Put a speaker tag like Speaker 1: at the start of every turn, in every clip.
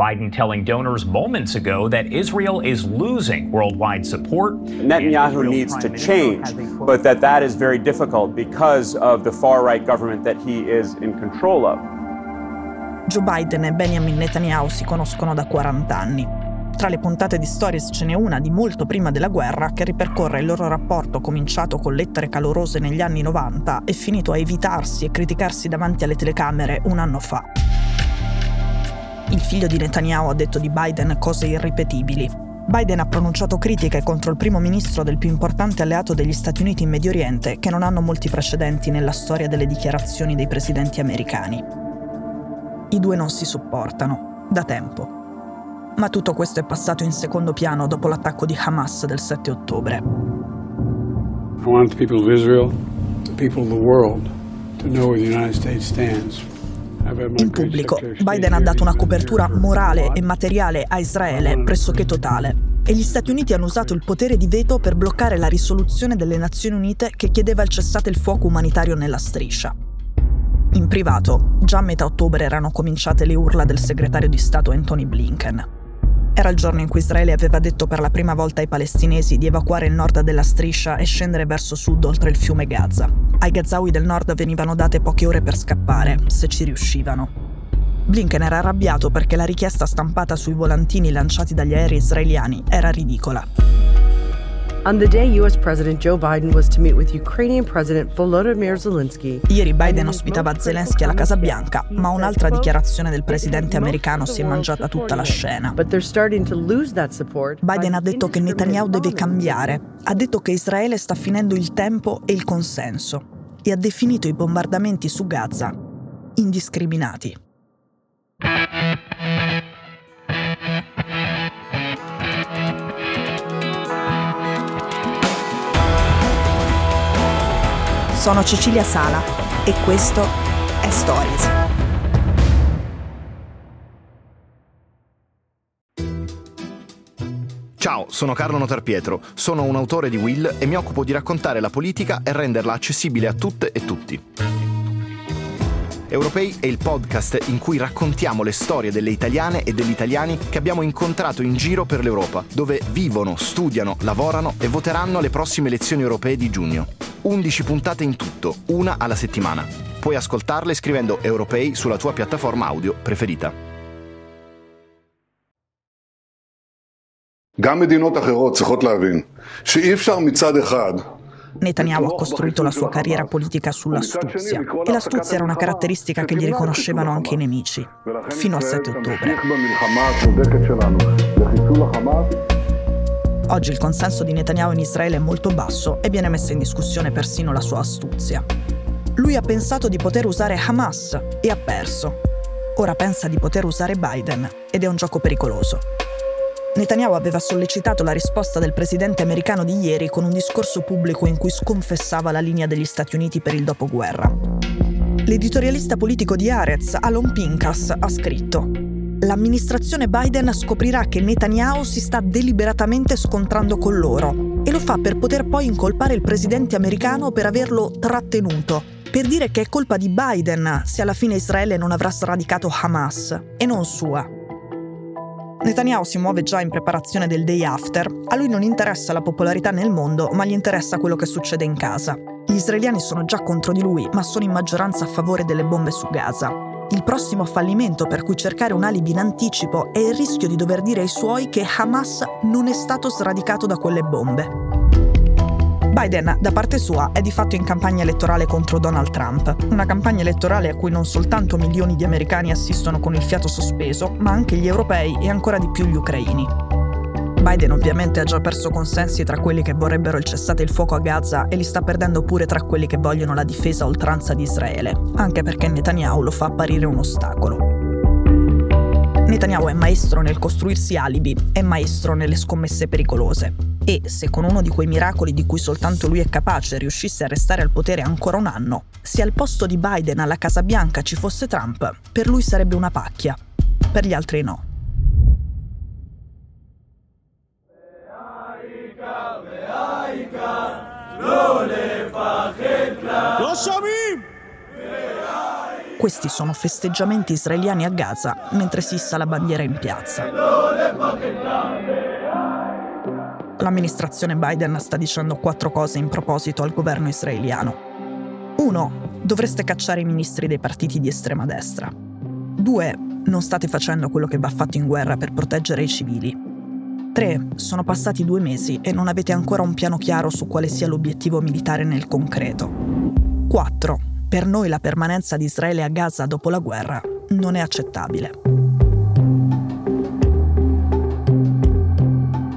Speaker 1: Biden telling donors moments ago that Israel is losing worldwide support.
Speaker 2: Netanyahu needs to change, but that that is very difficult because of the far-right government that he is in control of.
Speaker 3: Joe Biden e Benjamin Netanyahu si conoscono da 40 anni. Tra le puntate di Stories ce n'è una di molto prima della guerra che ripercorre il loro rapporto cominciato con lettere calorose negli anni 90 e finito a evitarsi e criticarsi davanti alle telecamere un anno fa. Il figlio di Netanyahu ha detto di Biden cose irripetibili. Biden ha pronunciato critiche contro il primo ministro del più importante alleato degli Stati Uniti in Medio Oriente che non hanno molti precedenti nella storia delle dichiarazioni dei presidenti americani. I due non si sopportano, da tempo. Ma tutto questo è passato in secondo piano dopo l'attacco di Hamas del 7 ottobre.
Speaker 4: I want the people of Israel, the people of the world, to know where the United States stands.
Speaker 3: In pubblico, Biden ha dato una copertura morale e materiale a Israele pressoché totale. E gli Stati Uniti hanno usato il potere di veto per bloccare la risoluzione delle Nazioni Unite che chiedeva il cessate il fuoco umanitario nella striscia. In privato, già a metà ottobre erano cominciate le urla del segretario di Stato Anthony Blinken. Era il giorno in cui Israele aveva detto per la prima volta ai palestinesi di evacuare il nord della striscia e scendere verso sud oltre il fiume Gaza. Ai Gazawi del nord venivano date poche ore per scappare, se ci riuscivano. Blinken era arrabbiato perché la richiesta stampata sui volantini lanciati dagli aerei israeliani era ridicola.
Speaker 5: On the day US President Joe Biden was to meet with Ukrainian President Volodymyr Zelensky.
Speaker 3: Ieri Biden ospitava Zelensky alla Casa Bianca, ma un'altra dichiarazione del presidente americano si è mangiata tutta la scena. Biden ha detto che Netanyahu deve cambiare, ha detto che Israele sta finendo il tempo e il consenso e ha definito i bombardamenti su Gaza indiscriminati. Sono Cecilia Sala e questo è Stories.
Speaker 6: Ciao, sono Carlo Notarpietro, sono un autore di Will e mi occupo di raccontare la politica e renderla accessibile a tutte e tutti. Europei è il podcast in cui raccontiamo le storie delle italiane e degli italiani che abbiamo incontrato in giro per l'Europa, dove vivono, studiano, lavorano e voteranno alle prossime elezioni europee di giugno. 11 puntate in tutto, una alla settimana. Puoi ascoltarle scrivendo Europei sulla tua piattaforma audio preferita.
Speaker 3: Netanyahu ha costruito la sua carriera politica sull'astuzia e l'astuzia era una caratteristica che gli riconoscevano anche i nemici, fino al 7 ottobre. Oggi il consenso di Netanyahu in Israele è molto basso e viene messa in discussione persino la sua astuzia. Lui ha pensato di poter usare Hamas e ha perso. Ora pensa di poter usare Biden ed è un gioco pericoloso. Netanyahu aveva sollecitato la risposta del presidente americano di ieri con un discorso pubblico in cui sconfessava la linea degli Stati Uniti per il dopoguerra. L'editorialista politico di Arez, Alon Pincas, ha scritto L'amministrazione Biden scoprirà che Netanyahu si sta deliberatamente scontrando con loro e lo fa per poter poi incolpare il presidente americano per averlo trattenuto, per dire che è colpa di Biden se alla fine Israele non avrà sradicato Hamas e non sua. Netanyahu si muove già in preparazione del day after. A lui non interessa la popolarità nel mondo, ma gli interessa quello che succede in casa. Gli israeliani sono già contro di lui, ma sono in maggioranza a favore delle bombe su Gaza. Il prossimo fallimento per cui cercare un alibi in anticipo è il rischio di dover dire ai suoi che Hamas non è stato sradicato da quelle bombe. Biden, da parte sua, è di fatto in campagna elettorale contro Donald Trump, una campagna elettorale a cui non soltanto milioni di americani assistono con il fiato sospeso, ma anche gli europei e ancora di più gli ucraini. Biden ovviamente ha già perso consensi tra quelli che vorrebbero il cessate il fuoco a Gaza e li sta perdendo pure tra quelli che vogliono la difesa a oltranza di Israele, anche perché Netanyahu lo fa apparire un ostacolo. Netanyahu è maestro nel costruirsi alibi, è maestro nelle scommesse pericolose. E se con uno di quei miracoli di cui soltanto lui è capace riuscisse a restare al potere ancora un anno, se al posto di Biden alla Casa Bianca ci fosse Trump, per lui sarebbe una pacchia, per gli altri no.
Speaker 7: לא שומעים!
Speaker 3: Questi sono festeggiamenti israeliani a Gaza mentre si issa la bandiera in piazza. L'amministrazione Biden sta dicendo quattro cose in proposito al governo israeliano. 1. Dovreste cacciare i ministri dei partiti di estrema destra. 2. Non state facendo quello che va fatto in guerra per proteggere i civili. 3. Sono passati due mesi e non avete ancora un piano chiaro su quale sia l'obiettivo militare nel concreto. 4. Per noi la permanenza di Israele a Gaza dopo la guerra non è accettabile.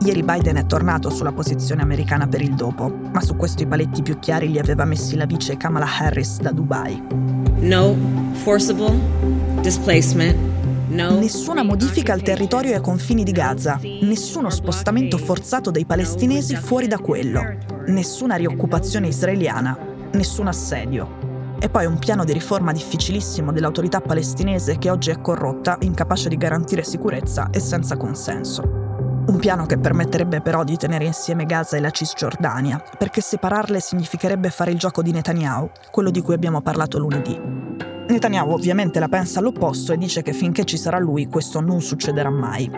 Speaker 3: Ieri Biden è tornato sulla posizione americana per il dopo, ma su questo i paletti più chiari li aveva messi la vice Kamala Harris da Dubai.
Speaker 7: No forcible displacement.
Speaker 3: Nessuna modifica al territorio e ai confini di Gaza, nessuno spostamento forzato dei palestinesi fuori da quello, nessuna rioccupazione israeliana, nessun assedio. E poi un piano di riforma difficilissimo dell'autorità palestinese che oggi è corrotta, incapace di garantire sicurezza e senza consenso. Un piano che permetterebbe però di tenere insieme Gaza e la Cisgiordania, perché separarle significherebbe fare il gioco di Netanyahu, quello di cui abbiamo parlato lunedì. Netanyahu ovviamente la pensa all'opposto e dice che finché ci sarà lui questo non succederà mai.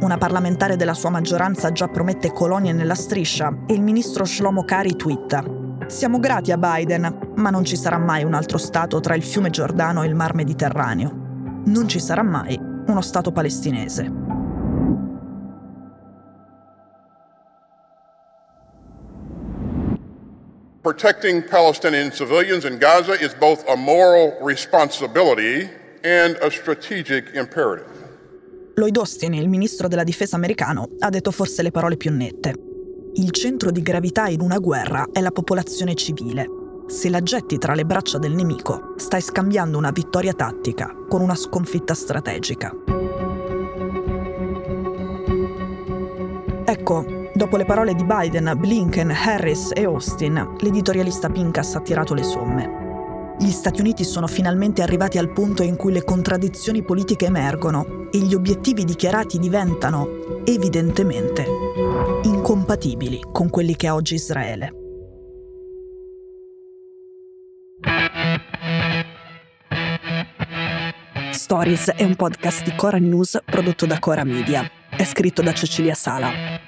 Speaker 3: Una parlamentare della sua maggioranza già promette colonie nella striscia e il ministro Shlomo Kari twitta Siamo grati a Biden, ma non ci sarà mai un altro Stato tra il fiume Giordano e il Mar Mediterraneo. Non ci sarà mai uno Stato palestinese.
Speaker 8: Protecting Palestinian civilians in Gaza is both a moral responsibility and a strategic imperative.
Speaker 3: Lloyd Austin, il ministro della difesa americano, ha detto forse le parole più nette. Il centro di gravità in una guerra è la popolazione civile. Se la getti tra le braccia del nemico, stai scambiando una vittoria tattica con una sconfitta strategica. Ecco, Dopo le parole di Biden, Blinken, Harris e Austin, l'editorialista Pincus ha tirato le somme. Gli Stati Uniti sono finalmente arrivati al punto in cui le contraddizioni politiche emergono e gli obiettivi dichiarati diventano, evidentemente, incompatibili con quelli che ha oggi Israele. Stories è un podcast di Cora News prodotto da Cora Media. È scritto da Cecilia Sala.